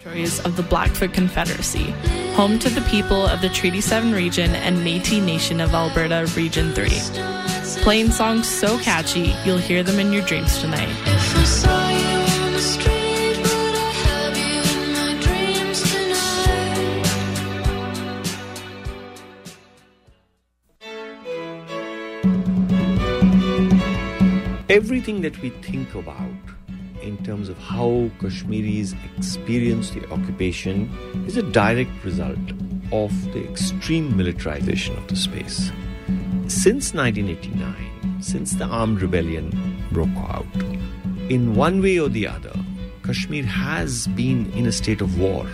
territories of the Blackfoot Confederacy, home to the people of the Treaty 7 region and Métis Nation of Alberta Region 3. Playing songs so catchy, you'll hear them in your dreams tonight. Everything that we think about in terms of how Kashmiris experience the occupation is a direct result of the extreme militarization of the space. Since 1989, since the armed rebellion broke out, in one way or the other, Kashmir has been in a state of war.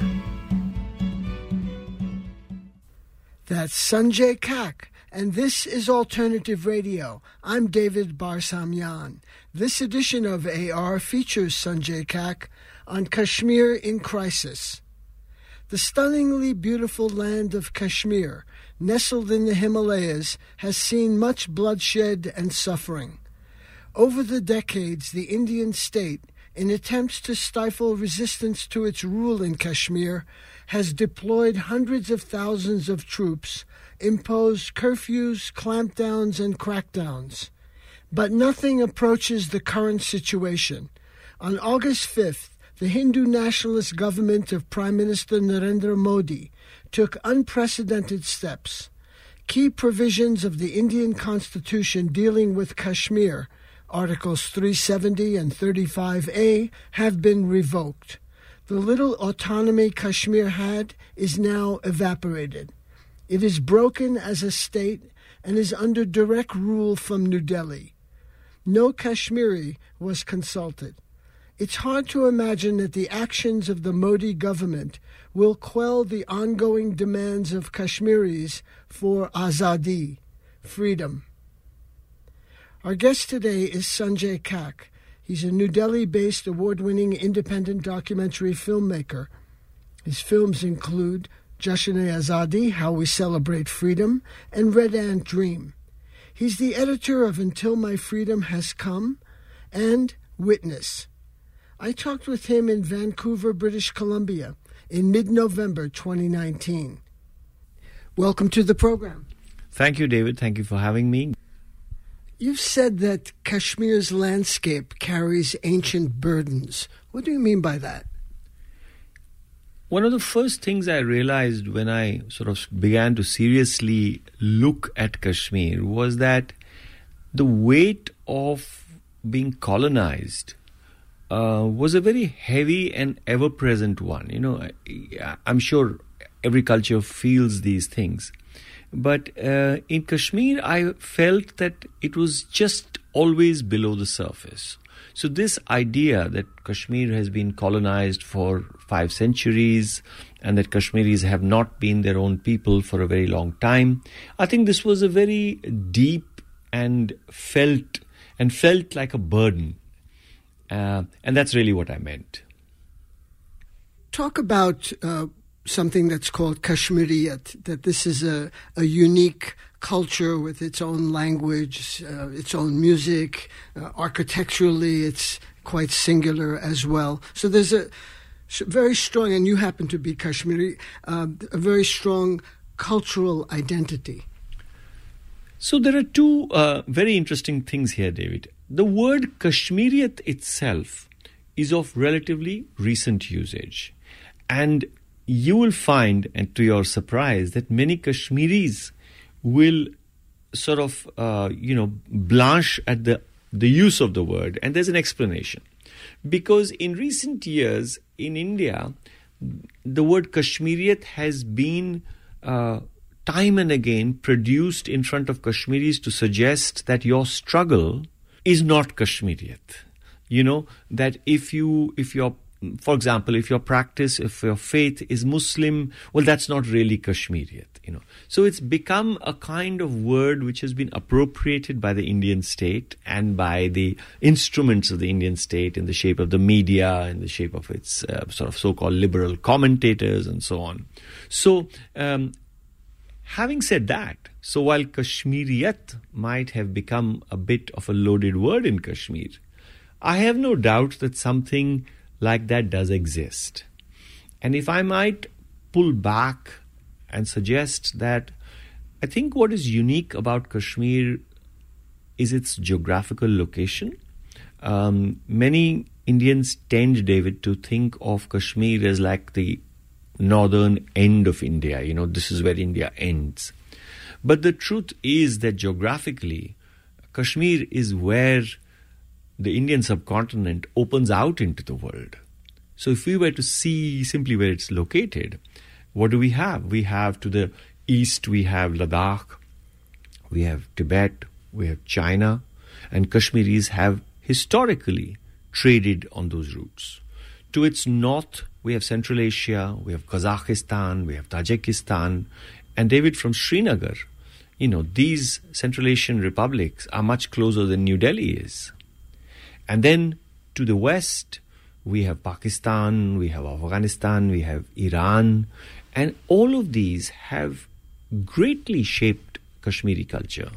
That's Sanjay Kak, and this is Alternative Radio. I'm David Barsamian. This edition of AR features Sanjay Kak on Kashmir in Crisis. The stunningly beautiful land of Kashmir, nestled in the Himalayas, has seen much bloodshed and suffering. Over the decades, the Indian state, in attempts to stifle resistance to its rule in Kashmir, has deployed hundreds of thousands of troops, imposed curfews, clampdowns, and crackdowns. But nothing approaches the current situation. On August 5th, the Hindu nationalist government of Prime Minister Narendra Modi took unprecedented steps. Key provisions of the Indian Constitution dealing with Kashmir, Articles 370 and 35A, have been revoked. The little autonomy Kashmir had is now evaporated. It is broken as a state and is under direct rule from New Delhi. No Kashmiri was consulted. It's hard to imagine that the actions of the Modi government will quell the ongoing demands of Kashmiris for azadi, freedom. Our guest today is Sanjay Kak. He's a New Delhi based award winning independent documentary filmmaker. His films include Jashan Azadi How We Celebrate Freedom and Red Ant Dream. He's the editor of Until My Freedom Has Come and Witness. I talked with him in Vancouver, British Columbia in mid November 2019. Welcome to the program. Thank you, David. Thank you for having me. You've said that Kashmir's landscape carries ancient burdens. What do you mean by that? One of the first things I realized when I sort of began to seriously look at Kashmir was that the weight of being colonized uh, was a very heavy and ever present one. You know, I, I'm sure every culture feels these things. But uh, in Kashmir, I felt that it was just always below the surface. So, this idea that Kashmir has been colonized for five centuries and that Kashmiris have not been their own people for a very long time, I think this was a very deep and felt and felt like a burden. Uh, and that's really what I meant. Talk about uh, something that's called Kashmiriyat, that this is a, a unique culture with its own language, uh, its own music. Uh, architecturally, it's quite singular as well. So there's a very strong, and you happen to be Kashmiri, uh, a very strong cultural identity. So there are two uh, very interesting things here, David. The word Kashmiriyat itself is of relatively recent usage. And you will find, and to your surprise, that many Kashmiris will sort of, uh, you know, blanch at the, the use of the word. And there's an explanation. Because in recent years in India, the word Kashmiriyat has been uh, time and again produced in front of Kashmiris to suggest that your struggle is not Kashmiriyat. You know, that if you, if you're for example, if your practice, if your faith is Muslim, well, that's not really Kashmiriyat, you know. So it's become a kind of word which has been appropriated by the Indian state and by the instruments of the Indian state in the shape of the media, in the shape of its uh, sort of so-called liberal commentators and so on. So, um, having said that, so while Kashmiriyat might have become a bit of a loaded word in Kashmir, I have no doubt that something like that does exist. And if I might pull back and suggest that I think what is unique about Kashmir is its geographical location. Um, many Indians tend, David, to think of Kashmir as like the northern end of India. You know, this is where India ends. But the truth is that geographically, Kashmir is where the Indian subcontinent opens out into the world. So if we were to see simply where it's located, what do we have? We have to the east, we have Ladakh, we have Tibet, we have China, and Kashmiris have historically traded on those routes. To its north, we have Central Asia, we have Kazakhstan, we have Tajikistan, and David from Srinagar. You know, these Central Asian republics are much closer than New Delhi is. And then to the west, we have Pakistan, we have Afghanistan, we have Iran, and all of these have greatly shaped Kashmiri culture.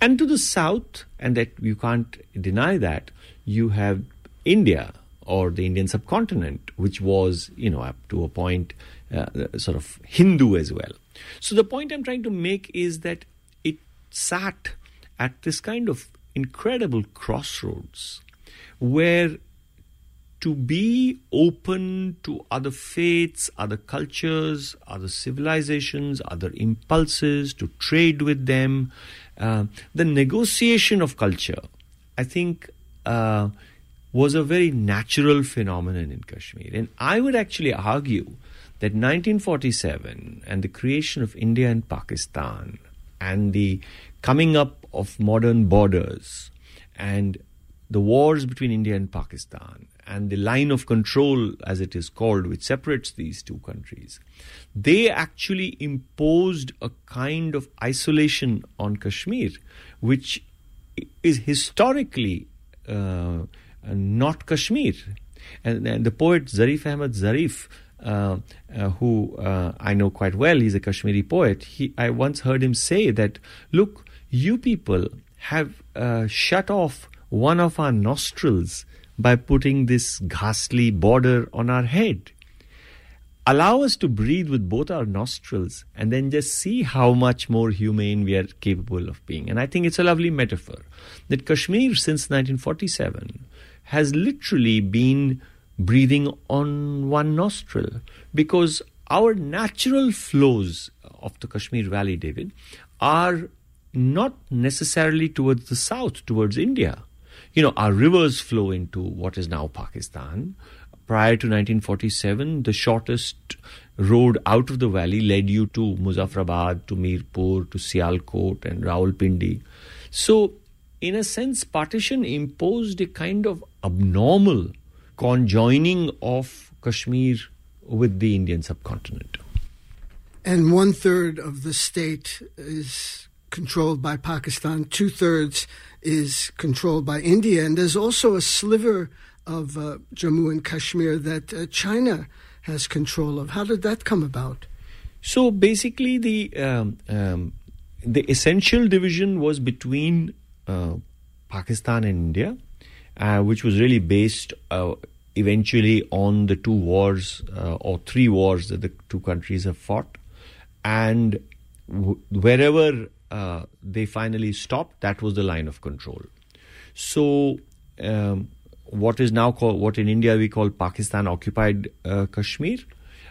And to the south, and that you can't deny that, you have India or the Indian subcontinent, which was, you know, up to a point, uh, sort of Hindu as well. So the point I'm trying to make is that it sat at this kind of incredible crossroads where to be open to other faiths, other cultures, other civilizations, other impulses, to trade with them, uh, the negotiation of culture, I think, uh, was a very natural phenomenon in Kashmir. And I would actually argue that 1947 and the creation of India and Pakistan and the coming up of modern borders and the wars between India and Pakistan and the line of control, as it is called, which separates these two countries, they actually imposed a kind of isolation on Kashmir, which is historically uh, not Kashmir. And, and, the poet Zarif Ahmad Zarif, uh, uh, who uh, I know quite well, he's a Kashmiri poet. He, I once heard him say that, look, you people have uh, shut off one of our nostrils by putting this ghastly border on our head. Allow us to breathe with both our nostrils and then just see how much more humane we are capable of being. And I think it's a lovely metaphor that Kashmir since 1947 has literally been breathing on one nostril because our natural flows of the Kashmir Valley, David, are not necessarily towards the south, towards India you know, our rivers flow into what is now Pakistan. Prior to 1947, the shortest road out of the valley led you to Muzaffarabad, to Mirpur, to Sialkot, and Rawalpindi. So, in a sense, partition imposed a kind of abnormal conjoining of Kashmir with the Indian subcontinent. And one third of the state is controlled by Pakistan, two thirds is controlled by India, and there's also a sliver of uh, Jammu and Kashmir that uh, China has control of. How did that come about? So basically, the um, um, the essential division was between uh, Pakistan and India, uh, which was really based uh, eventually on the two wars uh, or three wars that the two countries have fought, and wherever uh, they finally stopped, that was the line of control. So, um, what is now called, what in India we call Pakistan occupied uh, Kashmir,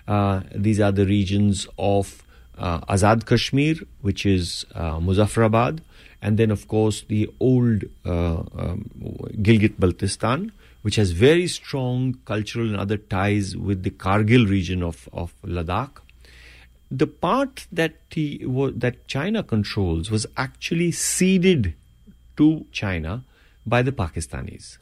uh, these are the regions of uh, Azad Kashmir, which is Muzaffarabad, and then, of course, the old um, Gilgit Baltistan, which has very strong cultural and other ties with the Kargil region of, of Ladakh the part that he, that China controls was actually ceded to China by the Pakistanis.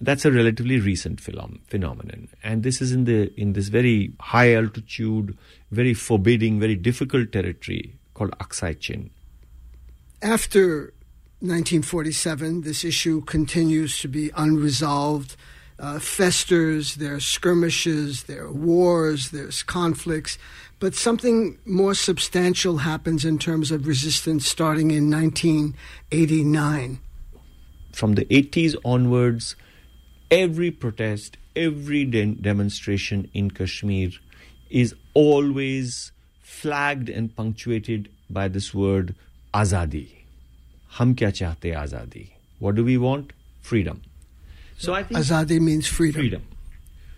That's a relatively recent phenom- phenomenon, and this is in the in this very high altitude, very forbidding, very difficult territory called Aksai Chin. After 1947, this issue continues to be unresolved uh, festers, there are skirmishes, there are wars, there's conflicts, but something more substantial happens in terms of resistance starting in 1989. From the 80s onwards, every protest, every de- demonstration in Kashmir is always flagged and punctuated by this word azadi. Hum kya chahte azadi? What do we want? Freedom. So I think azadi means freedom. Freedom.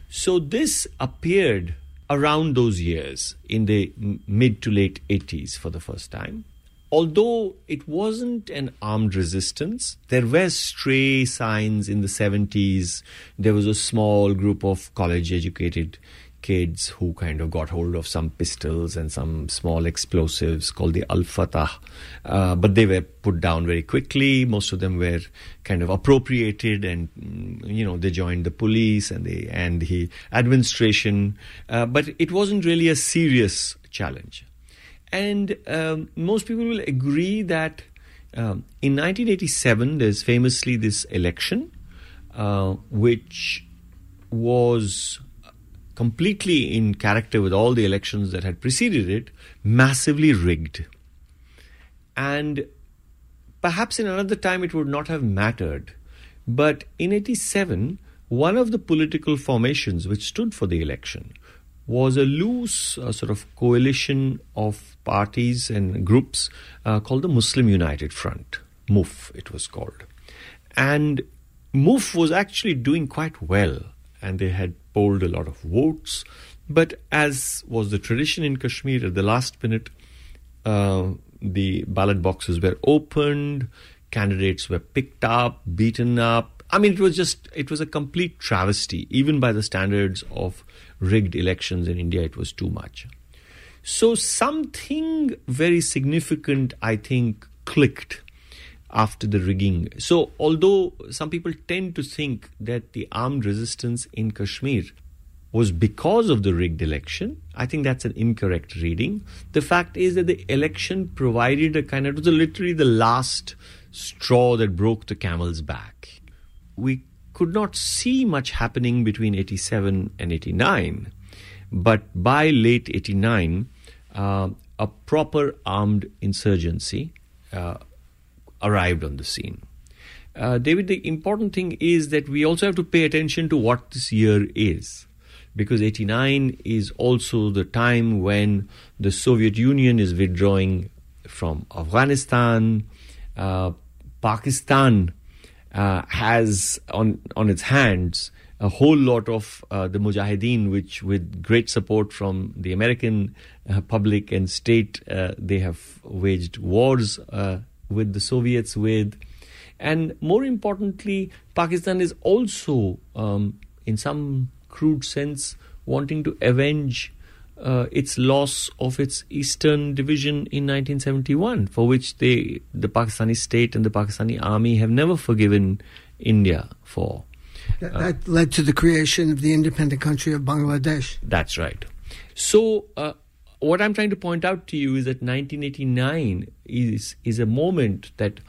So this appeared around those years in the mid to late 80s for the first time although it wasn't an armed resistance, there were stray signs in the 70s. There was a small group of college educated kids who kind of got hold of some pistols and some small explosives called the Al Fatah. Uh, but they were put down very quickly. Most of them were kind of appropriated and, mm, you know, they joined the police and the, and the administration. Uh, but it wasn't really a serious challenge. And um, most people will agree that um, in 1987, there's famously this election, uh, which was completely in character with all the elections that had preceded it, massively rigged. And perhaps in another time it would not have mattered. But in 87, one of the political formations which stood for the election was a loose uh, sort of coalition of parties and groups uh, called the Muslim United Front. MUF, it was called. And MUF was actually doing quite well, and they had polled a lot of votes. But as was the tradition in Kashmir, at the last minute, uh, the ballot boxes were opened, candidates were picked up, beaten up. I mean, it was just, it was a complete travesty, even by the standards of rigged elections in India, it was too much. So something very significant, I think, clicked after the rigging. So, although some people tend to think that the armed resistance in Kashmir was because of the rigged election, I think that's an incorrect reading. The fact is that the election provided a kind of, it was literally the last straw that broke the camel's back. We could not see much happening between 87 and 89. But by late 89, uh, a proper armed insurgency uh, arrived on the scene. Uh, David, the important thing is that we also have to pay attention to what this year is. Because 89 is also the time when the Soviet Union is withdrawing from Afghanistan. Uh, Pakistan uh, has on on its hands a whole lot of uh, the Mujahideen, which with great support from the American uh, public and state, uh, they have waged wars with the Soviets with. And more importantly, Pakistan is also, um, in some crude sense, wanting to avenge uh, its loss of its eastern division in 1971, for which they, the Pakistani state and the Pakistani army have never forgiven India for. That, that led to the creation of the independent country of Bangladesh. That's right. So, uh, what I'm trying to point out to you is that 1989 is is a moment that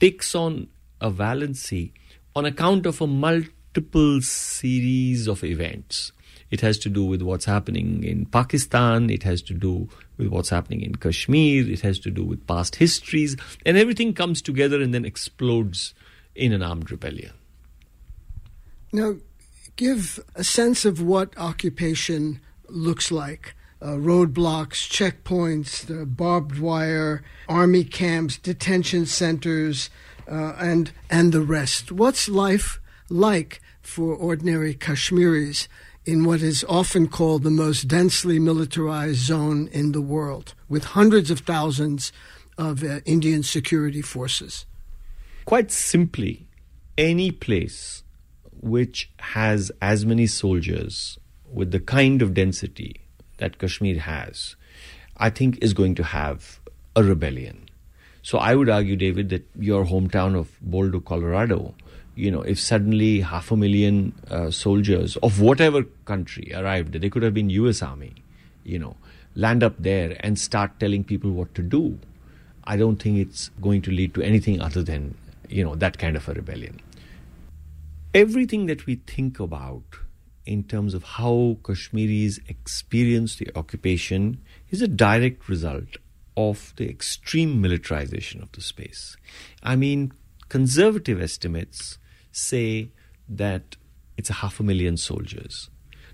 takes on a valency on account of a multiple series of events. It has to do with what's happening in Pakistan. It has to do with what's happening in Kashmir. It has to do with past histories. And everything comes together and then explodes in an armed rebellion. Now, give a sense of what occupation looks like. Uh, roadblocks, checkpoints, the barbed wire, army camps, detention centers, uh, and and the rest. What's life like for ordinary Kashmiris in what is often called the most densely militarized zone in the world, with hundreds of thousands of uh, Indian security forces? Quite simply, any place which has as many soldiers with the kind of density that Kashmir has, I think is going to have a rebellion. So I would argue, David, that your hometown of Boulder, Colorado, you know, if suddenly half a million uh, soldiers of whatever country arrived, they could have been U.S. Army, you know, land up there and start telling people what to do, I don't think it's going to lead to anything other than, you know, that kind of a rebellion. Everything that we think about in terms of how Kashmiris experience the occupation is a direct result of the extreme militarization of the space. I mean, conservative estimates say that it's a half a million soldiers.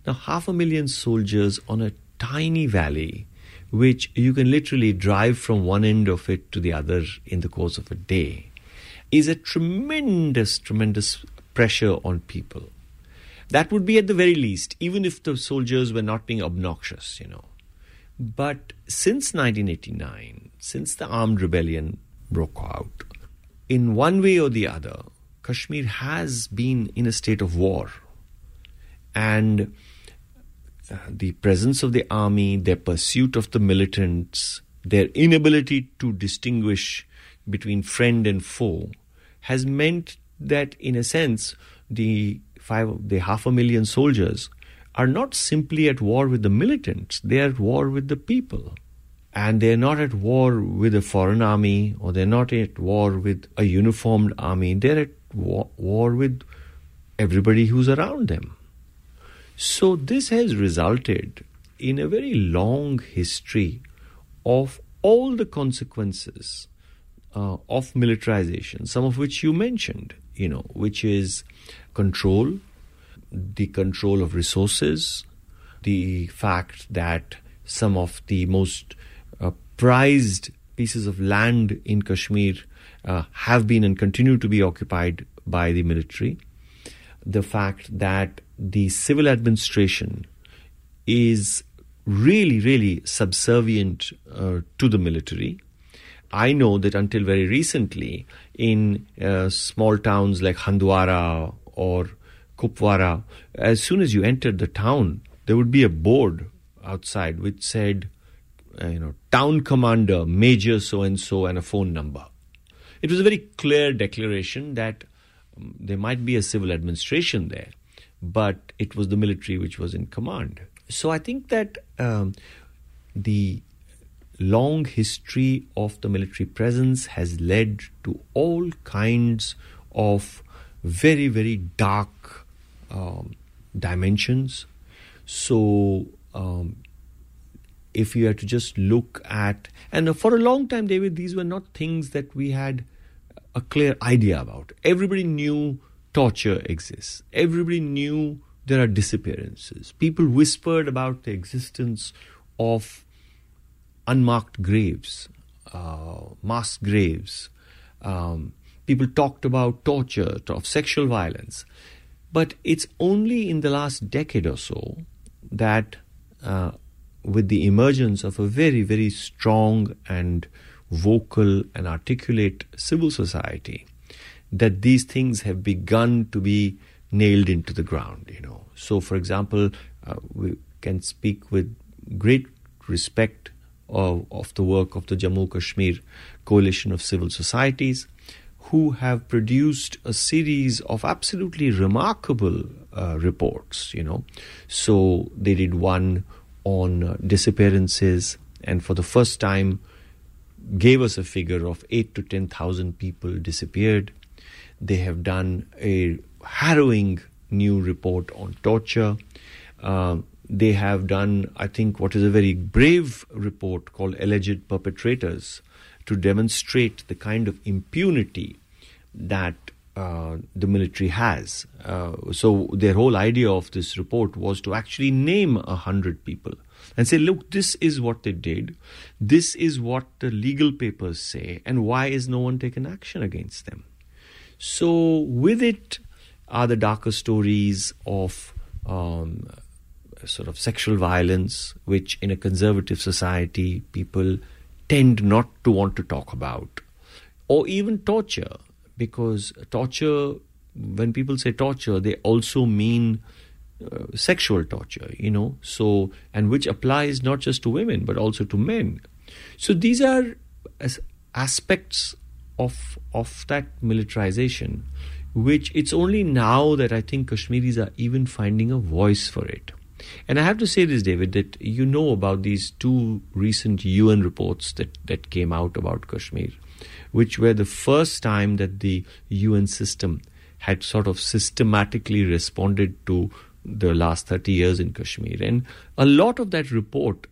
Now, half a million soldiers on a tiny valley, which you can literally drive from one end of it to the other in the course of a day, is a tremendous, tremendous pressure on people. That would be at the very least, even if the soldiers were not being obnoxious, you know. But since 1989, since the armed rebellion broke out, in one way or the other, Kashmir has been in a state of war. And uh, the presence of the army, their pursuit of the militants, their inability to distinguish between friend and foe has meant that, in a sense, the five, the half a million soldiers are not simply at war with the militants, they are at war with the people. And they're not at war with a foreign army or they're not at war with a uniformed army, they're at war, war with everybody who's around them. So, this has resulted in a very long history of all the consequences uh, of militarization, some of which you mentioned, you know, which is control, the control of resources, the fact that some of the most uh, prized pieces of land in Kashmir uh, have been and continue to be occupied by the military, the fact that the civil administration is really, really subservient uh, to the military. I know that until very recently, in uh, small towns like Handwara or Kupwara, as soon as you entered the town, there would be a board outside which said, uh, you know, town commander, major so and so, and a phone number. It was a very clear declaration that um, there might be a civil administration there, but it was the military which was in command. So I think that um, the long history of the military presence has led to all kinds of very, very dark um, dimensions. So, um, if you had to just look at, and for a long time, David, these were not things that we had a clear idea about. Everybody knew torture exists, everybody knew there are disappearances. People whispered about the existence of unmarked graves, uh, mass graves. Um, people talked about torture, of sexual violence. But it's only in the last decade or so that, uh, with the emergence of a very, very strong and vocal and articulate civil society, that these things have begun to be nailed into the ground. You know, so for example, uh, we can speak with great respect of, of the work of the Jammu Kashmir Coalition of Civil Societies, who have produced a series of absolutely remarkable uh, reports. You know, so they did one on uh, disappearances, and for the first time gave us a figure of eight to ten thousand people disappeared. They have done a harrowing new report on torture. Uh, they have done, I think, what is a very brave report called Alleged Perpetrators to demonstrate the kind of impunity that uh, the military has. Uh, so their whole idea of this report was to actually name a hundred people and say, look, this is what they did, this is what the legal papers say, and why is no one taken action against them? So with it are the darker stories of um, sort of sexual violence, which in a conservative society people tend not to want to talk about, or even torture because torture, when people say torture, they also mean uh, sexual torture, you know, so, and which applies not just to women, but also to men. So these are aspects of, of that militarization, which it's only now that I think Kashmiris are even finding a voice for it. And I have to say this, David, that you know about these two recent UN reports that, that came out about Kashmir which were the first time that the UN system had sort of systematically responded to the last 30 years in Kashmir. And a lot of that report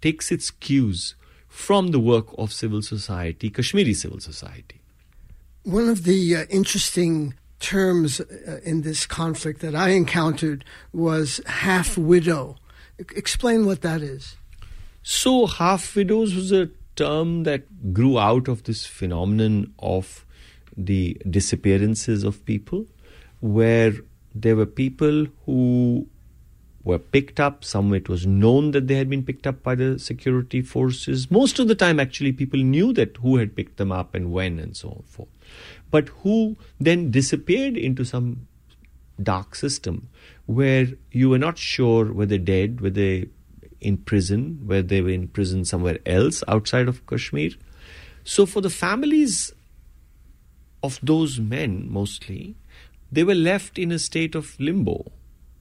takes its cues from the work of civil society, Kashmiri civil society. One of the uh, interesting terms uh, in this conflict that I encountered was half widow. Explain what that is. So, half widows was a term that grew out of this phenomenon of the disappearances of people, where there were people who were picked up. Some it was known that they had been picked up by the security forces. Most of the time, actually, people knew that who had picked them up and when and so on and forth. But who then disappeared into some dark system where you were not sure whether dead, whether in prison, where they were in prison somewhere else outside of Kashmir. So for the families of those men mostly, they were left in a state of limbo,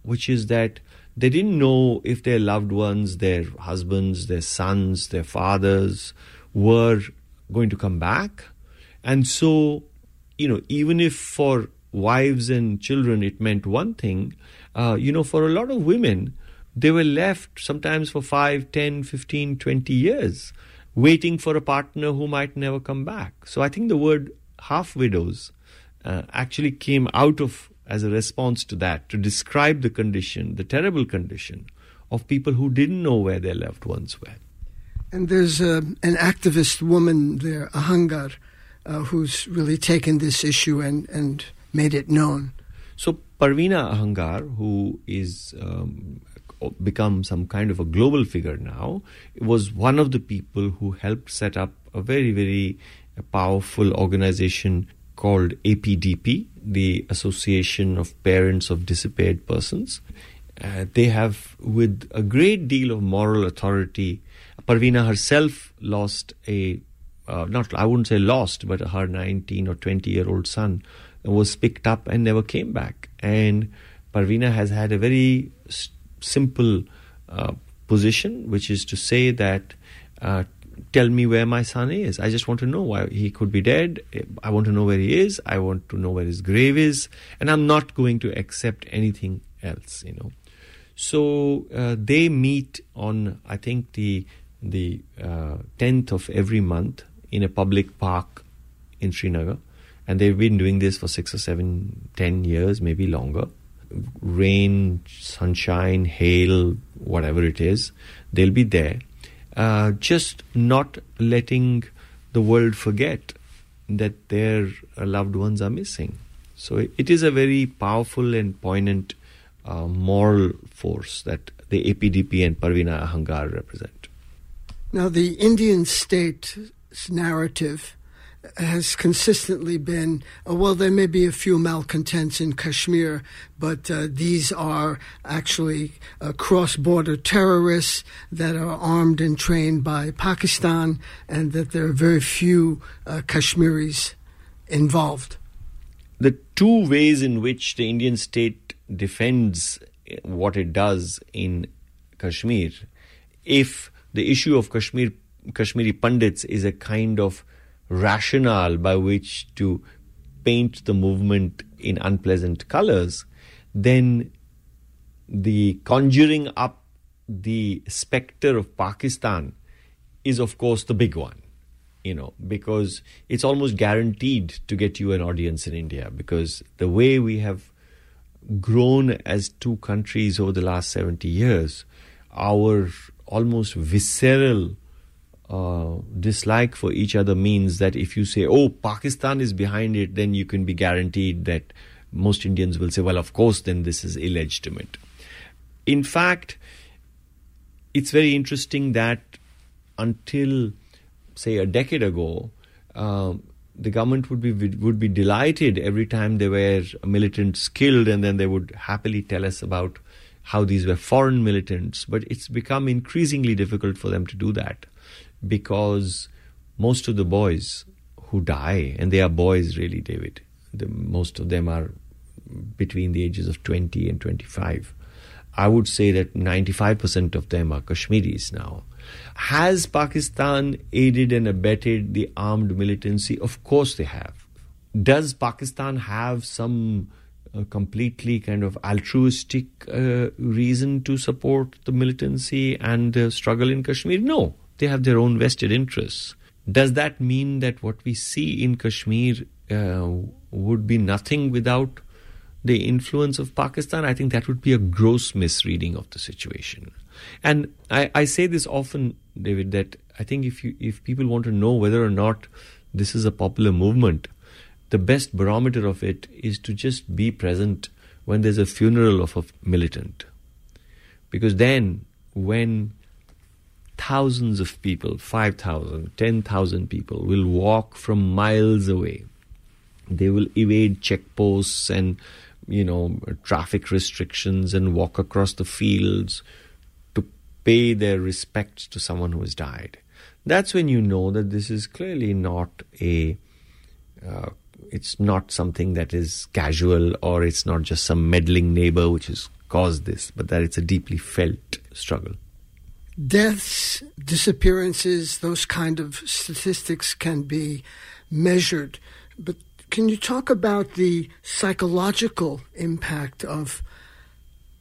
which is that they didn't know if their loved ones, their husbands, their sons, their fathers were going to come back. And so, you know, even if for wives and children it meant one thing, uh, you know, for a lot of women, they were left sometimes for 5, 10, 15, 20 years waiting for a partner who might never come back. So I think the word half widows uh, actually came out of as a response to that to describe the condition, the terrible condition of people who didn't know where their loved ones were. And there's uh, an activist woman there, Ahangar, uh, who's really taken this issue and, and made it known. So Parveena Ahangar, who is um, become some kind of a global figure now, was one of the people who helped set up a very, very powerful organization called APDP, the Association of Parents of Disappeared Persons. Uh, they have, with a great deal of moral authority, Parveena herself lost a, uh, not, I wouldn't say lost, but her 19 or 20 year old son was picked up and never came back. And Parveena has had a very simple uh, position, which is to say that uh, tell me where my son is. I just want to know why he could be dead. I want to know where he is. I want to know where his grave is, and I'm not going to accept anything else. You know. So uh, they meet on I think the the uh, tenth of every month in a public park in Srinagar, and they've been doing this for six or seven, ten years, maybe longer rain, sunshine, hail, whatever it is, they'll be there. Uh, just not letting the world forget that their loved ones are missing. So it is a very powerful and poignant uh, moral force that the APDP and Parveena Ahangar represent. Now, the Indian state's narrative has consistently been uh, well, there may be a few malcontents in Kashmir, but uh, these are actually uh, cross border terrorists that are armed and trained by Pakistan, and that there are very few uh, Kashmiris involved. The two ways in which the Indian state defends what it does in Kashmir, if the issue of Kashmir Kashmiri Pandits is a kind of rationale by which to paint the movement in unpleasant colors, then the conjuring up the specter of Pakistan is, of course, the big one. You know, because it's almost guaranteed to get you an audience in India because the way we have grown as two countries over the last 70 years, our almost visceral uh, dislike for each other means that if you say, oh, Pakistan is behind it, then you can be guaranteed that most Indians will say, well, of course, then this is illegitimate. In fact, it's very interesting that until, say, a decade ago, uh, the government would be would be delighted every time there were militants killed, and then they would happily tell us about how these were foreign militants. But it's become increasingly difficult for them to do that because most of the boys who die, and they are boys really, David, the, most of them are between the ages of 20 and 25. I would say that 95% of them are Kashmiris now. Has Pakistan aided and abetted the armed militancy? Of course they have. Does Pakistan have some uh, completely kind of altruistic uh, reason to support the militancy and the struggle in Kashmir? No. They have their own vested interests. Does that mean that what we see in Kashmir uh, would be nothing without the influence of Pakistan, I think that would be a gross misreading of the situation. And I, I say this often, David, that I think if you if people want to know whether or not this is a popular movement, the best barometer of it is to just be present when there's a funeral of a militant. Because then, when thousands of people, 5,000, 10,000 people, will walk from miles away, they will evade checkposts and you know traffic restrictions and walk across the fields to pay their respects to someone who has died. That's when you know that this is clearly not a uh, it's not something that is casual or it's not just some meddling neighbor which has caused this but that it's a deeply felt struggle deaths disappearances those kind of statistics can be measured but can you talk about the psychological impact of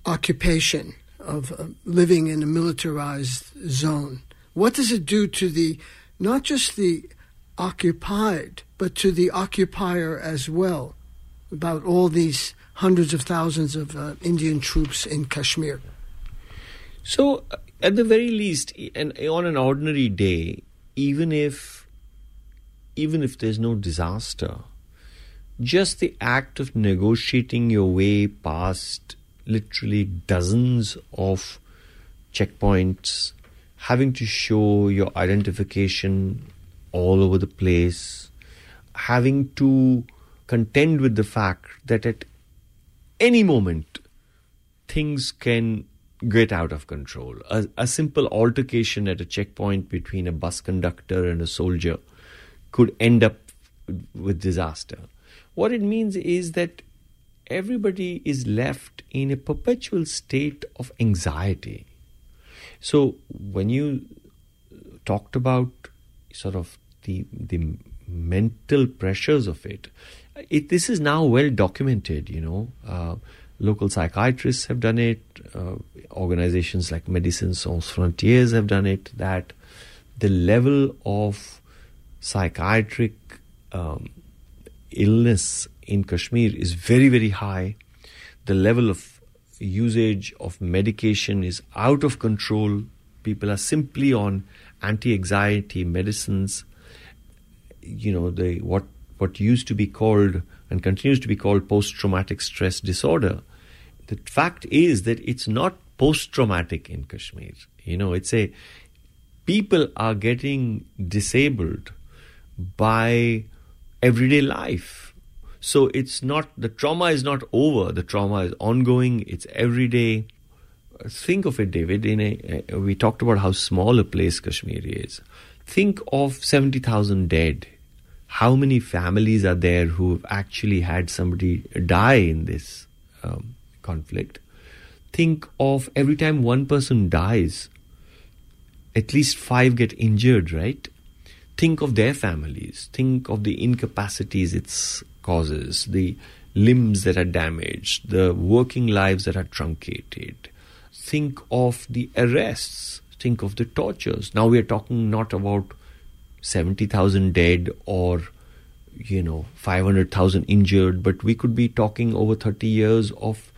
occupation, of uh, living in a militarized zone? What does it do to the, not just the occupied, but to the occupier as well, about all these hundreds of thousands of uh, Indian troops in Kashmir? So, uh, at the very least, and on an ordinary day, even if even if there's no disaster, just the act of negotiating your way past literally dozens of checkpoints, having to show your identification all over the place, having to contend with the fact that at any moment things can get out of control. A, a, simple altercation at a checkpoint between a bus conductor and a soldier could end up with disaster. What it means is that everybody is left in a perpetual state of anxiety. So when you talked about sort of the the mental pressures of it, it this is now well documented. You know, uh, local psychiatrists have done it. Uh, organizations like Médecins Sans Frontiers have done it. That the level of psychiatric um, illness in Kashmir is very, very high. The level of usage of medication is out of control. People are simply on anti-anxiety medicines. You know, the what what used to be called and continues to be called post-traumatic stress disorder. The fact is that it's not post-traumatic in Kashmir. You know, it's a people are getting disabled by everyday life. So it's not, the trauma is not over, the trauma is ongoing, it's everyday. Think of it, David, in a, we talked about how small a place Kashmir is. Think of 70,000 dead. How many families are there who have actually had somebody die in this um, conflict? Think of every time one person dies, at least five get injured, right? think of their families, think of the incapacities it causes, the limbs that are damaged, the working lives that are truncated. Think of the arrests, think of the tortures. Now we are talking not about 70,000 dead or you know 500,000 injured, but we could be talking over 30 years of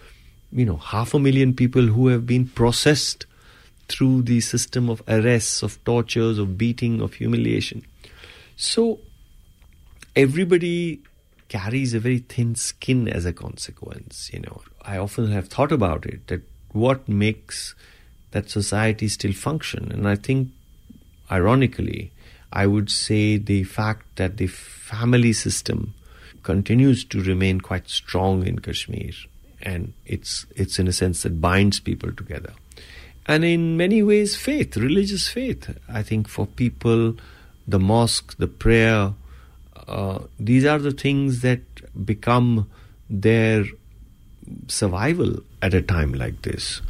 you know half a million people who have been processed through the system of arrests, of tortures, of beating, of humiliation. So everybody carries a very thin skin as a consequence. You know, I often have thought about it that what makes that society still function, and I think, ironically, I would say the fact that the family system continues to remain quite strong in Kashmir, and it's it's in a sense that binds people together and in many ways faith, religious faith. I think for people, the mosque, the prayer, uh, these are the things that become their survival at a time like this.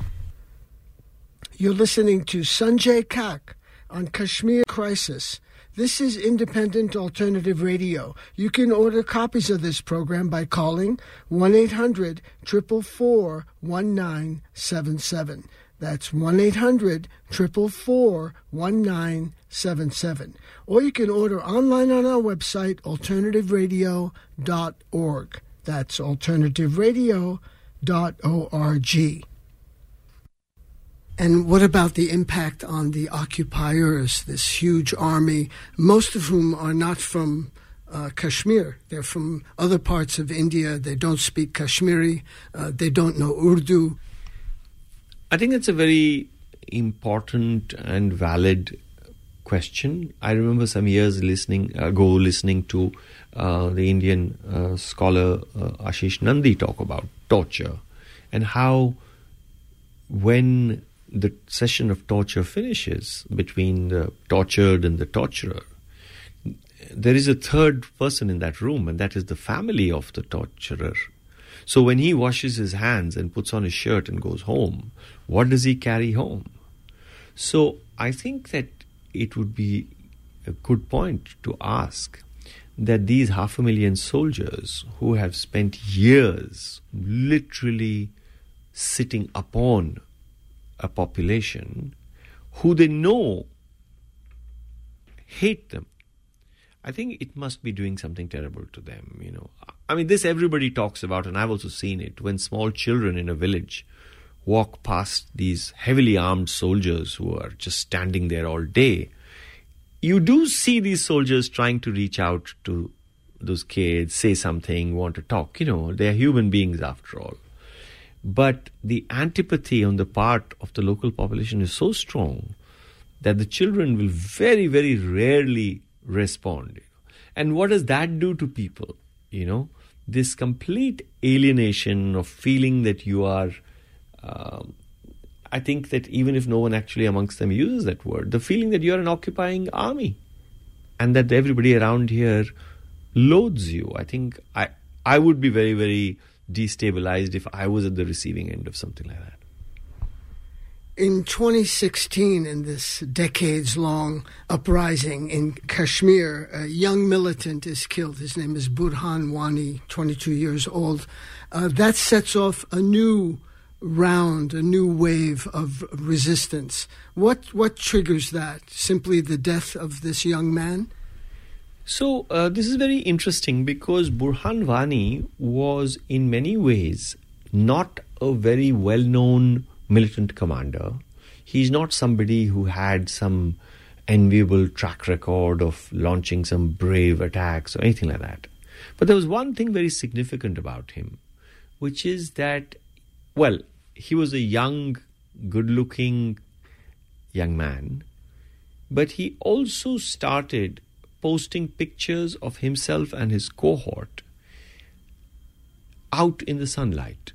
You're listening to Sanjay Kak on Kashmir Crisis. This is Independent Alternative Radio. You can order copies of this program by calling 1 800 444 1977. That's 1 800 444 1977. Or you can order online on our website, alternativeradio.org. That's alternativeradio.org. And what about the impact on the occupiers, this huge army, most of whom are not from uh, Kashmir? They're from other parts of India. They don't speak Kashmiri. Uh, they don't know Urdu. I think it's a very important and valid question. I remember some years listening ago listening to uh, the Indian uh, scholar uh, Ashis Nandy talk about torture and how when the session of torture finishes between the tortured and the torturer, there is a third person in that room, and that is the family of the torturer. So when he washes his hands and puts on his shirt and goes home, what does he carry home? So I think that it would be a good point to ask that these half a million soldiers who have spent years literally sitting upon a population who they know hate them. I think it must be doing something terrible to them, you know. I mean, this everybody talks about, and I've also seen it when small children in a village walk past these heavily armed soldiers who are just standing there all day. You do see these soldiers trying to reach out to those kids, say something, want to talk. You know, they're human beings after all. But the antipathy on the part of the local population is so strong that the children will very, very rarely respond. And what does that do to people? You know, this complete alienation of feeling that you are. Um, I think that even if no one actually amongst them uses that word, the feeling that you're an occupying army and that everybody around here loathes you. I think I I would be very, very destabilized if I was at the receiving end of something like that. In 2016, in this decades long uprising in Kashmir, a young militant is killed. His name is Burhan Wani, 22 years old. Uh, that sets off a new round, a new wave of resistance. What, what triggers that? Simply the death of this young man? So, uh, this is very interesting because Burhan Wani was, in many ways, not a very well known militant commander. He's not somebody who had some enviable track record of launching some brave attacks or anything like that. But there was one thing very significant about him, which is that, well, he was a young, good looking young man, but he also started posting pictures of himself and his cohort out in the sunlight.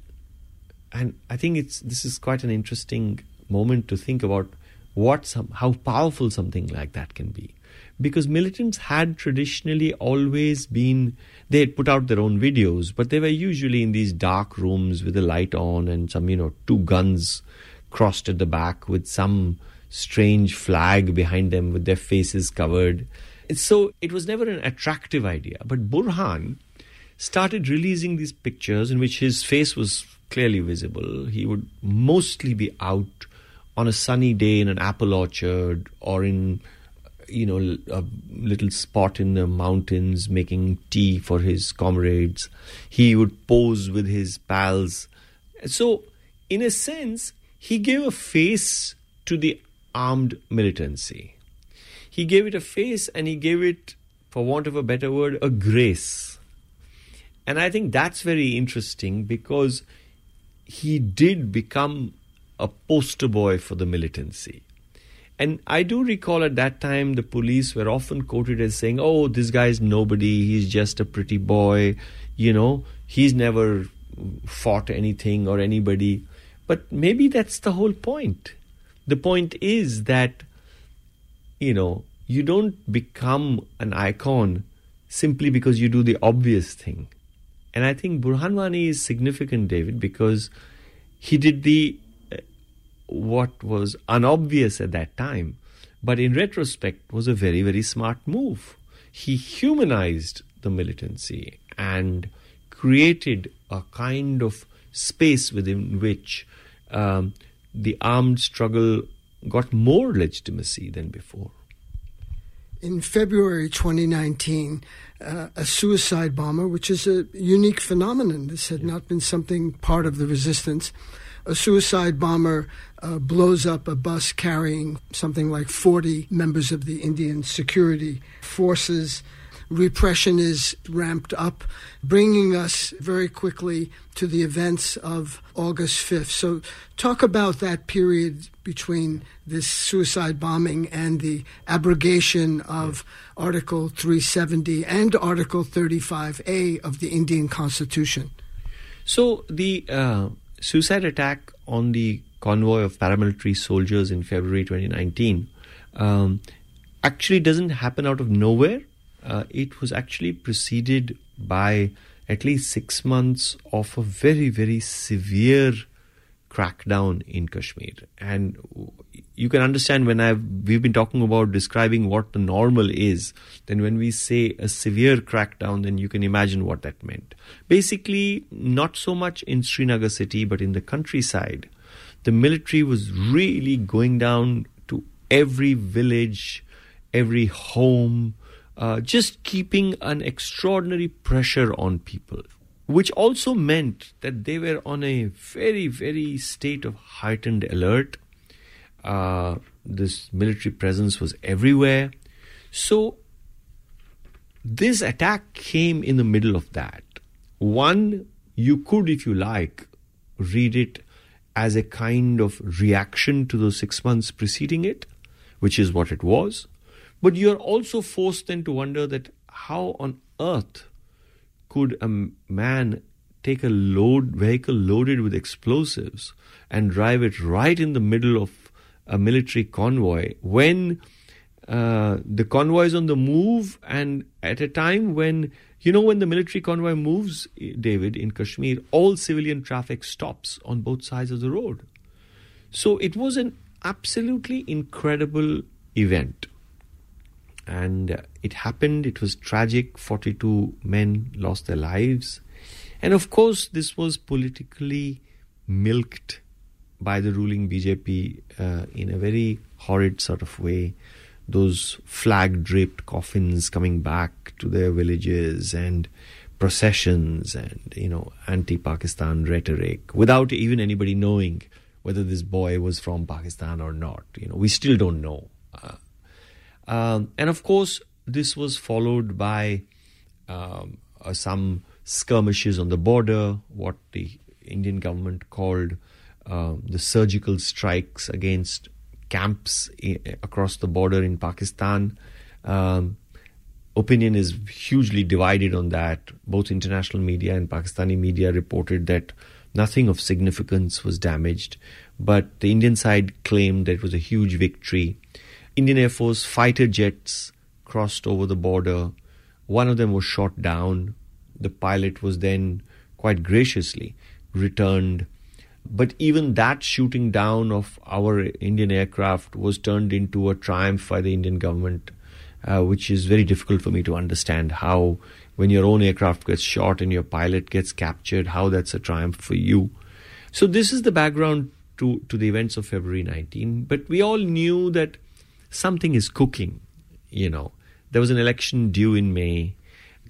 And I think it's this is quite an interesting moment to think about what some how powerful something like that can be. Because militants had traditionally always been they had put out their own videos, but they were usually in these dark rooms with the light on and some, you know, two guns crossed at the back with some strange flag behind them with their faces covered. So it was never an attractive idea. But Burhan started releasing these pictures in which his face was clearly visible. He would mostly be out on a sunny day in an apple orchard or in you know a little spot in the mountains making tea for his comrades he would pose with his pals so in a sense he gave a face to the armed militancy he gave it a face and he gave it, for want of a better word, a grace. And I think that's very interesting because he did become a poster boy for the militancy. And I do recall at that time the police were often quoted as saying, oh, this guy's nobody, he's just a pretty boy, you know, he's never fought anything or anybody. But maybe that's the whole point. The point is that you know, you don't become an icon simply because you do the obvious thing. And I think Burhan Wani is significant, David, because he did the uh, what was unobvious at that time, but in retrospect was a very, very smart move. He humanized the militancy and created a kind of space within which um, the armed struggle got more legitimacy than before. In February 2019, uh, a suicide bomber, which is a unique phenomenon. This had not been something part of the resistance. A suicide bomber uh, blows up a bus carrying something like 40 members of the Indian security forces repression is ramped up, bringing us very quickly to the events of August 5th. So, talk about that period between this suicide bombing and the abrogation of Article 370 and Article 35A of the Indian Constitution. So, the uh, suicide attack on the convoy of paramilitary soldiers in February 2019 um, actually doesn't happen out of nowhere uh, it was actually preceded by at least six months of a very, very severe crackdown in Kashmir. And you can understand when I've we've been talking about describing what the normal is, then when we say a severe crackdown, then you can imagine what that meant. Basically, not so much in Srinagar city, but in the countryside, the military was really going down to every village, every home, uh, just keeping an extraordinary pressure on people, which also meant that they were on a very, very state of heightened alert. Uh, this military presence was everywhere. So, this attack came in the middle of that. One, you could, if you like, read it as a kind of reaction to the six months preceding it, which is what it was. But you're also forced then to wonder that how on earth could a man take a load vehicle loaded with explosives and drive it right in the middle of a military convoy when uh, the convoy is on the move and at a time when you know when the military convoy moves david in kashmir all civilian traffic stops on both sides of the road. So it was an absolutely incredible event and it happened. It was tragic. 42 men lost their lives. And of course, this was politically milked by the ruling BJP uh, in a very horrid sort of way. Those flag draped coffins coming back to their villages and processions and, you know, anti Pakistan rhetoric without even anybody knowing whether this boy was from Pakistan or not. You know, we still don't know. Uh, um, and of course, this was followed by um, uh, some skirmishes on the border, what the Indian government called uh, the surgical strikes against camps I- across the border in Pakistan. Um, opinion is hugely divided on that. Both international media and Pakistani media reported that nothing of significance was damaged, but the Indian side claimed that it was a huge victory. Indian Air Force fighter jets crossed over the border. One of them was shot down. The pilot was then quite graciously returned. But even that shooting down of our Indian aircraft was turned into a triumph by the Indian government, uh, which is very difficult for me to understand how, when your own aircraft gets shot and your pilot gets captured, how that's a triumph for you. So, this is the background to, to the events of February 19. But we all knew that something is cooking, you know. There was an election due in May.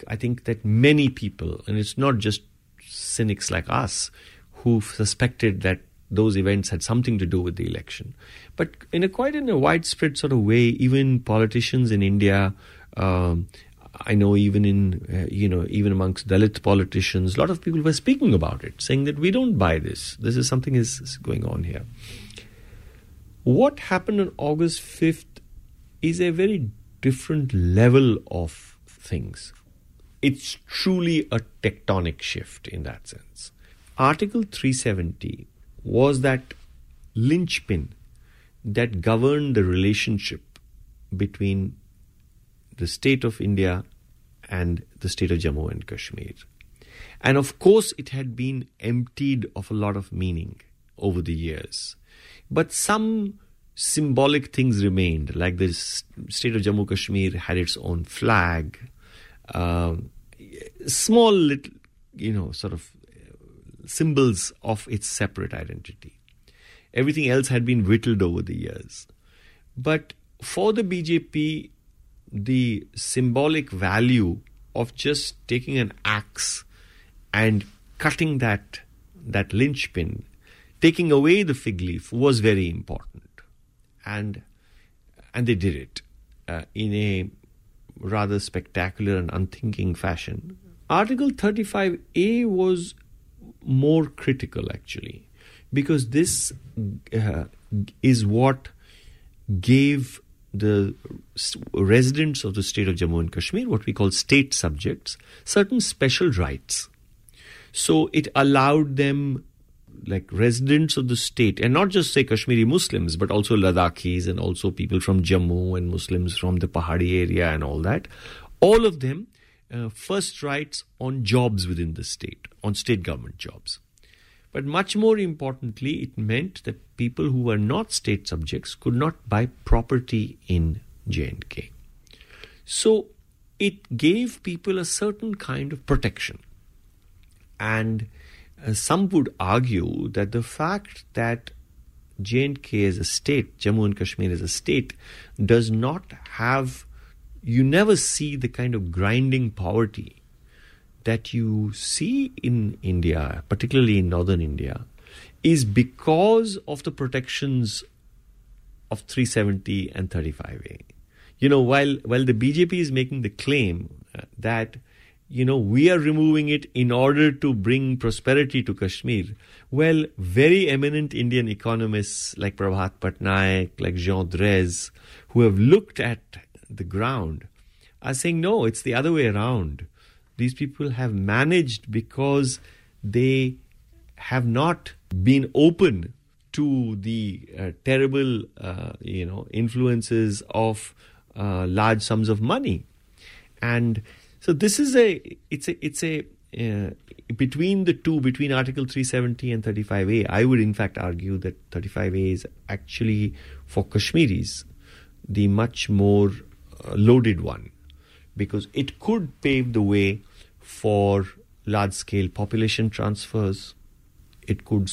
I think that many people, and it's not just cynics like us, who suspected that those events had something to do with the election. But in a quite in a widespread sort of way, even politicians in India, um, I know even in uh, you know even amongst Dalit politicians, a lot of people were speaking about it, saying that we don't buy this. This is something is, is going on here. What happened on August fifth is a very different level of things. It's truly a tectonic shift in that sense. Article 370 was that linchpin that governed the relationship between the state of India and the state of Jammu and Kashmir. And of course, it had been emptied of a lot of meaning over the years. But some symbolic things remained, like the state of Jammu Kashmir had its own flag, um, small little, you know, sort of symbols of its separate identity. Everything else had been whittled over the years. But for the BJP, the symbolic value of just taking an axe and cutting that that linchpin, taking away the fig leaf was very important, and and they did it uh, in a rather spectacular and unthinking fashion. Article 35A was more critical actually, because this uh, is what gave the residents of the state of Jammu and Kashmir, what we call state subjects, certain special rights. So it allowed them, like residents of the state, and not just say Kashmiri Muslims, but also Ladakhis and also people from Jammu and Muslims from the Pahadi area and all that, all of them uh, first rights on jobs within the state, on state government jobs. But much more importantly, it meant that people who were not state subjects could not buy property in J&K. So it gave people a certain kind of protection. And some would argue that the fact that J&K as a state, Jammu and Kashmir as a state, does not have, you never see the kind of grinding poverty that you see in India, particularly in northern India, is because of the protections of 370 and 35A. You know, while while the BJP is making the claim uh, that you know we are removing it in order to bring prosperity to Kashmir, well, very eminent Indian economists like Prabhat Patnaik, like Jean Drèze, who have looked at the ground, are saying no, it's the other way around. These people have managed because they have not been open to the uh, terrible, uh, you know, influences of uh, large sums of money, and so this is a it's a it's a uh, between the two, between Article 370 and 35A, I would in fact argue that 35A is actually for Kashmiris the much more uh, loaded one because it could pave the way for large scale population transfers. It could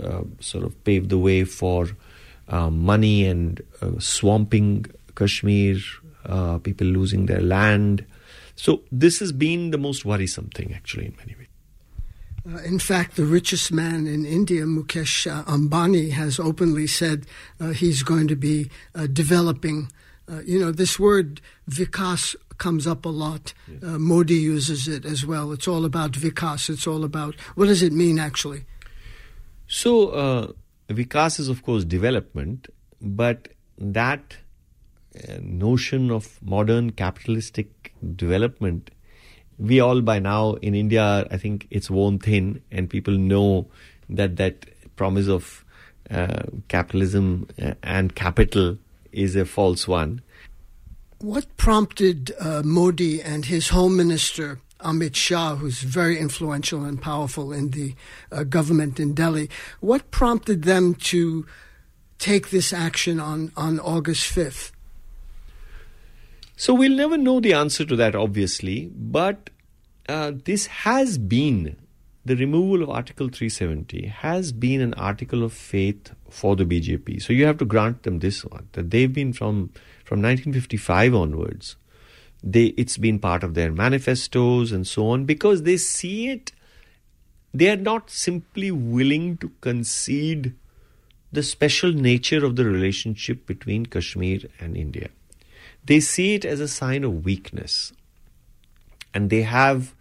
uh, sort of pave the way for uh, money and uh, swamping Kashmir, uh, people losing their land. So, this has been the most worrisome thing, actually, in many ways. Uh, in fact, the richest man in India, Mukesh Ambani, has openly said uh, he's going to be uh, developing. Uh, you know, this word vikas comes up a lot. Uh, Modi uses it as well. It's all about vikas. It's all about what does it mean actually? So, uh, vikas is of course development, but that uh, notion of modern capitalistic development, we all by now in India, I think it's worn thin, and people know that that promise of uh, capitalism uh, and capital is a false one. What prompted uh, Modi and his home minister, Amit Shah, who's very influential and powerful in the uh, government in Delhi, what prompted them to take this action on, on August 5th? So we'll never know the answer to that, obviously, but uh, this has been the removal of Article 370 has been an article of faith for the BJP. So you have to grant them this one that they've been from from 1955 onwards. They, it's been part of their manifestos and so on because they see it. They are not simply willing to concede the special nature of the relationship between Kashmir and India. They see it as a sign of weakness. And they have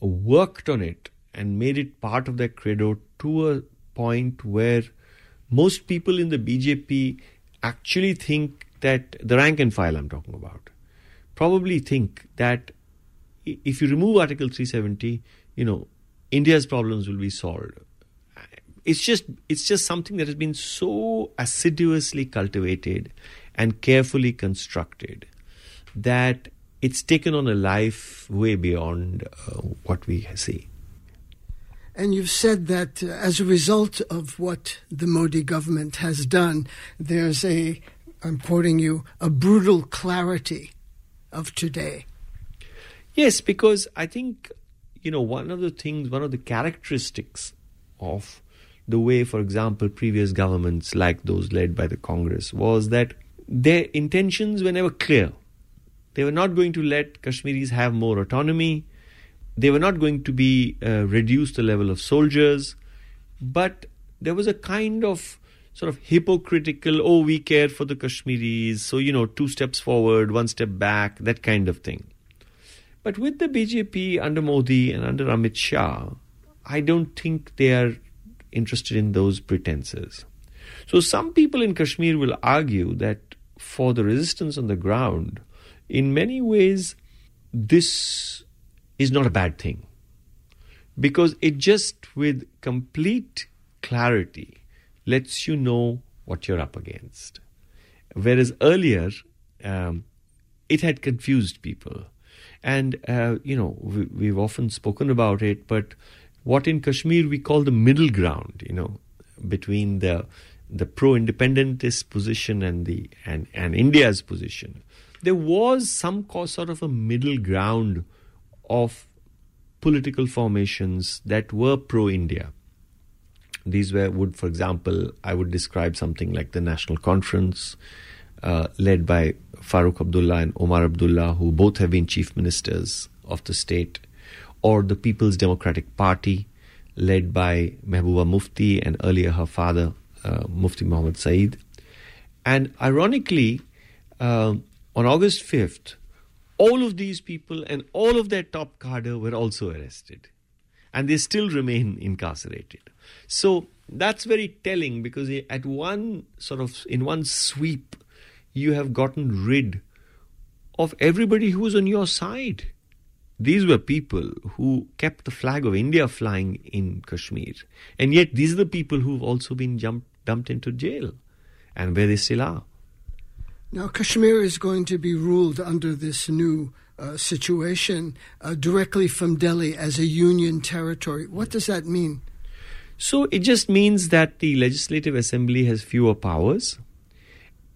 worked on it and made it part of their credo to a point where most people in the BJP actually think that the rank and file I'm talking about probably think that if you remove Article 370, you know, India's problems will be solved. It's just it's just something that has been so assiduously cultivated and carefully constructed that it's taken on a life way beyond uh, what we see. And you've said that uh, as a result of what the Modi government has done, there's a I'm quoting you, a brutal clarity of today. Yes, because I think, you know, one of the things, one of the characteristics of the way, for example, previous governments, like those led by the Congress, was that their intentions were never clear. They were not going to let Kashmiris have more autonomy. They were not going to be uh, reduce the level of soldiers. But there was a kind of sort of hypocritical, oh, we care for the Kashmiris, so, you know, two steps forward, one step back, that kind of thing. But with the BJP under Modi and under Amit Shah, I don't think they are interested in those pretenses. So some people in Kashmir will argue that for the resistance on the ground, in many ways, this is not a bad thing. Because it just, with complete clarity, lets you know what you're up against. Whereas earlier, um, it had confused people. And, uh, you know, we, we've often spoken about it, but what in Kashmir we call the middle ground, you know, between the the pro-independentist position and the and, and India's position, there was some sort of a middle ground of political formations that were pro-India. These were would, for example, I would describe something like the National Conference, uh, led by Farooq Abdullah and Omar Abdullah, who both have been chief ministers of the state or the People's Democratic Party, led by Mehbooba Mufti and earlier her father, uh, Mufti Muhammad Saeed. And ironically, uh, on August 5th, all of these people and all of their top cadre were also arrested. And they still remain incarcerated. So that's very telling because at one sort of, in one sweep, you have gotten rid of everybody who was on your side. These were people who kept the flag of India flying in Kashmir. And yet, these are the people who've also been jumped, dumped into jail and where they still are. Now, Kashmir is going to be ruled under this new uh, situation uh, directly from Delhi as a union territory. What does that mean? So, it just means that the Legislative Assembly has fewer powers.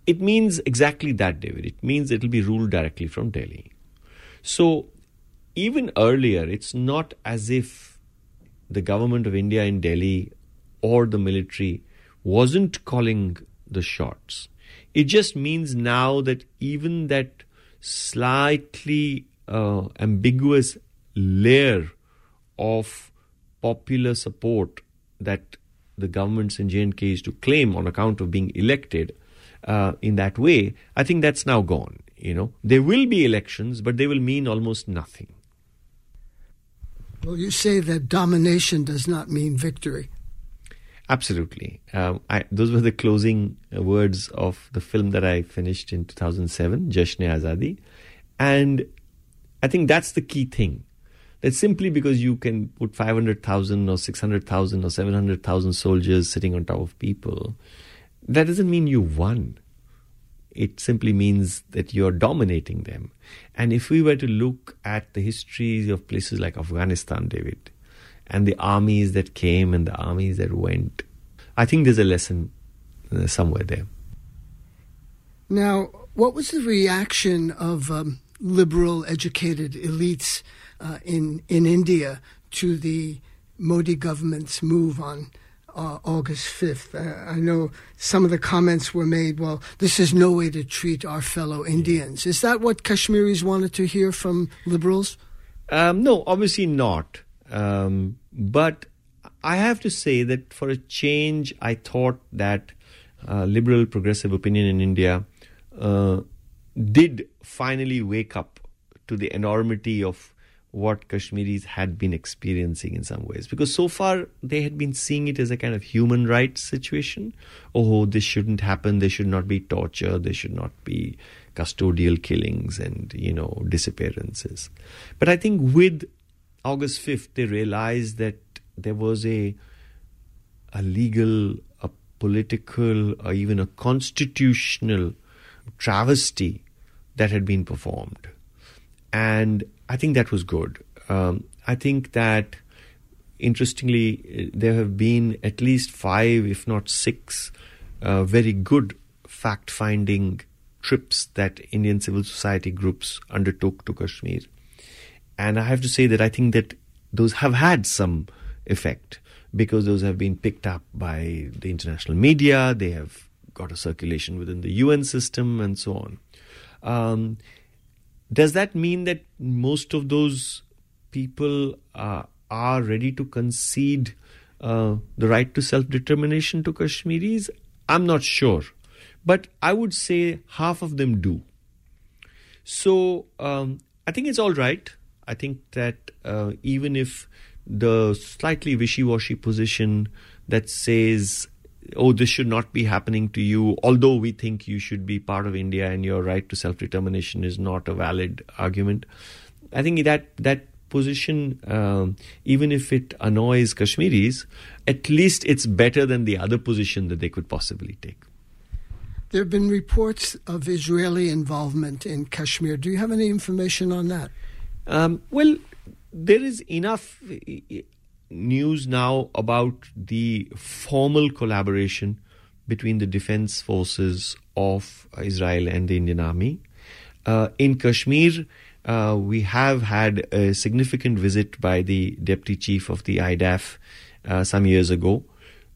It means exactly that, David. It means it will be ruled directly from Delhi. So, even earlier, it's not as if the government of India in Delhi or the military wasn't calling the shots. It just means now that even that slightly uh, ambiguous layer of popular support that the governments in J&K used to claim on account of being elected uh, in that way, I think that's now gone. You know, there will be elections, but they will mean almost nothing. Well, you say that domination does not mean victory. Absolutely. Um, I, those were the closing uh, words of the film that I finished in 2007, Jashn Azadi. And I think that's the key thing. That simply because you can put 500,000 or 600,000 or 700,000 soldiers sitting on top of people, that doesn't mean you won. It simply means that you're dominating them. And if we were to look at the histories of places like Afghanistan, David, and the armies that came and the armies that went, I think there's a lesson uh, somewhere there. Now, what was the reaction of um, liberal, educated elites uh, in in India to the Modi government's move on uh, August 5th. Uh, I know some of the comments were made, well, this is no way to treat our fellow Indians. Is that what Kashmiris wanted to hear from liberals? Um, no, obviously not. Um, but I have to say that for a change, I thought that uh, liberal progressive opinion in India uh, did finally wake up to the enormity of what Kashmiris had been experiencing in some ways. Because so far they had been seeing it as a kind of human rights situation. Oh, this shouldn't happen. There should not be torture. There should not be custodial killings and, you know, disappearances. But I think with August 5th, they realized that there was a, a legal, a political, or even a constitutional travesty that had been performed. And I think that was good. Um, I think that interestingly, there have been at least five, if not six, uh, very good fact finding trips that Indian civil society groups undertook to Kashmir. And I have to say that I think that those have had some effect because those have been picked up by the international media, they have got a circulation within the UN system, and so on. Um, does that mean that most of those people uh, are ready to concede uh, the right to self determination to Kashmiris? I'm not sure. But I would say half of them do. So um, I think it's all right. I think that uh, even if the slightly wishy washy position that says, oh, this should not be happening to you, although we think you should be part of India and your right to self determination is not a valid argument. I think that that position, um, even if it annoys Kashmiris, at least it's better than the other position that they could possibly take. There have been reports of Israeli involvement in Kashmir. Do you have any information on that? Um, well, there is enough news now about the formal collaboration between the defense forces of Israel and the Indian Army. Uh, in Kashmir, uh, we have had a significant visit by the deputy chief of the IDAF uh, some years ago,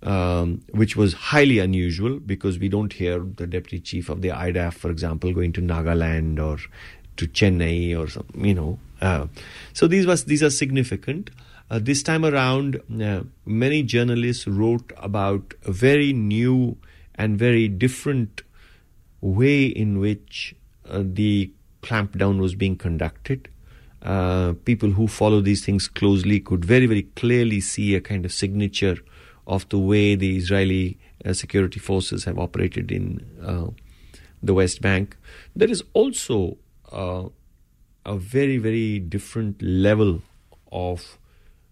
um, which was highly unusual because we don't hear the deputy chief of the IDAF, for example, going to Nagaland or to Chennai or some, you know. Uh, so these was these are significant. Uh, this time around, uh, many journalists wrote about a very new and very different way in which uh, the clampdown was being conducted. Uh, people who follow these things closely could very, very clearly see a kind of signature of the way the Israeli uh, security forces have operated in the West Bank. There is also a very, very different level of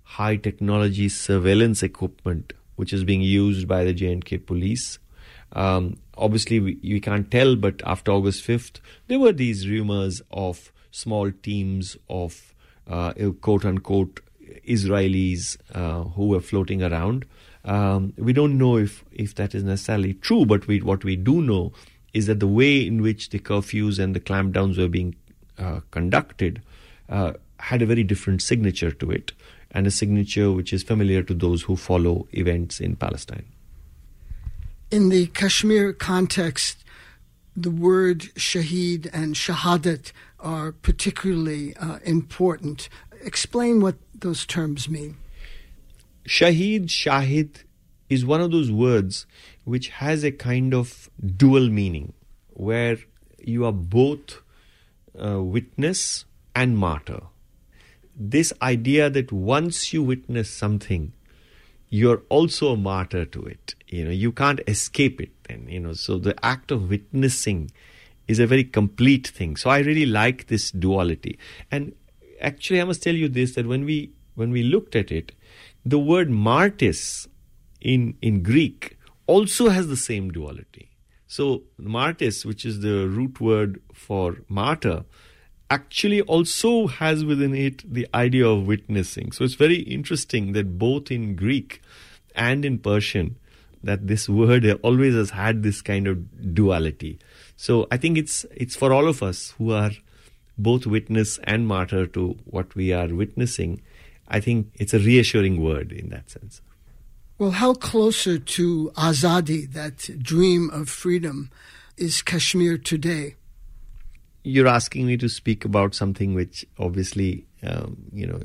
high technology surveillance equipment which is being used by the J&K police. Um, obviously, we, we can't tell, but after August 5th, there were these rumors of small teams of uh, quote unquote Israelis uh, who were floating around. Um, we don't know if, if that is necessarily true, but we, what we do know is that the way in which the curfews and the clampdowns were being uh, conducted uh, had a very different signature to it, and a signature which is familiar to those who follow events in Palestine. In the Kashmir context, the word shaheed and shahadat are particularly uh, important. Explain what those terms mean. Shaheed, Shahid is one of those words which has a kind of dual meaning, where you are both uh, witness and martyr. This idea that once you witness something, you're also a martyr to it. You know, you can't escape it then, you know. So the act of witnessing is a very complete thing. So I really like this duality. And actually I must tell you this that when we when we looked at it, the word martis in in Greek also has the same duality. So martis, which is the root word for martyr, actually also has within it the idea of witnessing. So it's very interesting that both in Greek and in Persian, that this word always has had this kind of duality. So I think it's it's for all of us who are both witness and martyr to what we are witnessing. I think it's a reassuring word in that sense. Well, how closer to Azadi, that dream of freedom, is Kashmir today? You're asking me to speak about something which obviously, um, you know,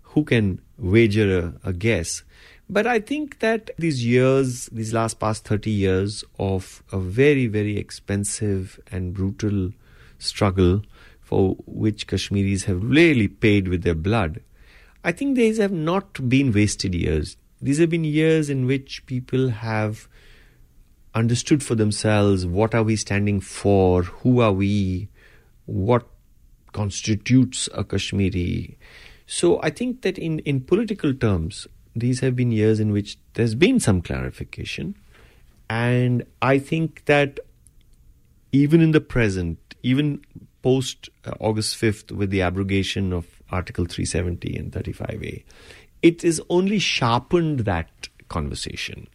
who can wager a, a guess? But I think that these years, these last past 30 years of a very, very expensive and brutal struggle for which Kashmiris have really paid with their blood, I think these have not been wasted years. These have been years in which people have understood for themselves what are we standing for, who are we, what constitutes a Kashmiri. So I think that in, in political terms, these have been years in which there's been some clarification. And I think that even in the present, even post uh, August 5th, with the abrogation of Article 370 and 35A, it has only sharpened that conversation.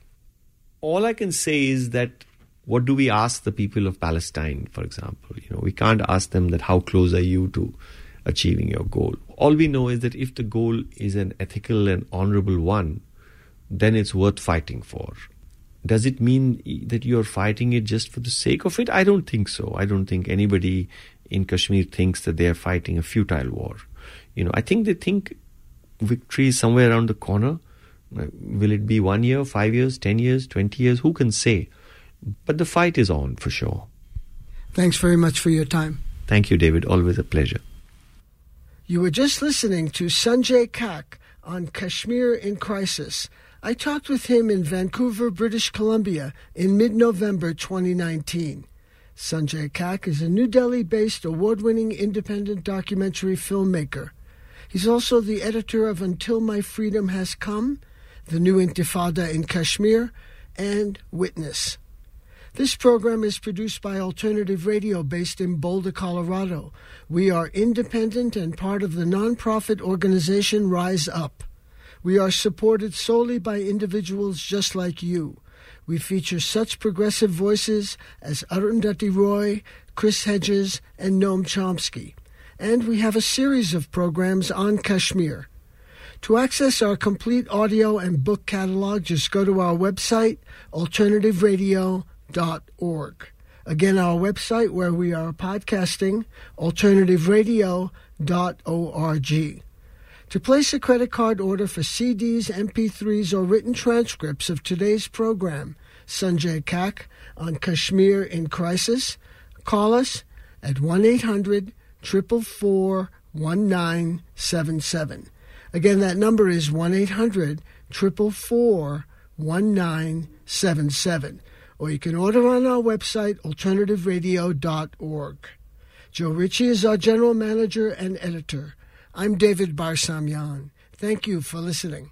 All I can say is that what do we ask the people of Palestine, for example? You know, we can't ask them that how close are you to achieving your goal. All we know is that if the goal is an ethical and honorable one, then it's worth fighting for. Does it mean that you're fighting it just for the sake of it? I don't think so. I don't think anybody in Kashmir thinks that they are fighting a futile war. You know, I think they think victory is somewhere around the corner. Will it be one year, five years, ten years, twenty years? Who can say? But the fight is on for sure. Thanks very much for your time. Thank you, David. Always a pleasure. You were just listening to Sanjay Kak on Kashmir in Crisis. I talked with him in Vancouver, British Columbia in mid November 2019. Sanjay Kak is a New Delhi based award winning independent documentary filmmaker. He's also the editor of Until My Freedom Has Come, The New Intifada in Kashmir, and Witness. This program is produced by Alternative Radio based in Boulder, Colorado. We are independent and part of the nonprofit organization Rise Up. We are supported solely by individuals just like you. We feature such progressive voices as Arundhati Roy, Chris Hedges, and Noam Chomsky. And we have a series of programs on Kashmir. To access our complete audio and book catalog, just go to our website, alternativeradio.org. Again, our website where we are podcasting, alternativeradio.org. To place a credit card order for CDs, MP3s, or written transcripts of today's program, Sanjay Kak, on Kashmir in Crisis, call us at 1 800 444 1977. Again, that number is 1 800 444 1977 or you can order on our website, alternativeradio.org. Joe Ritchie is our general manager and editor. I'm David Barsamian. Thank you for listening.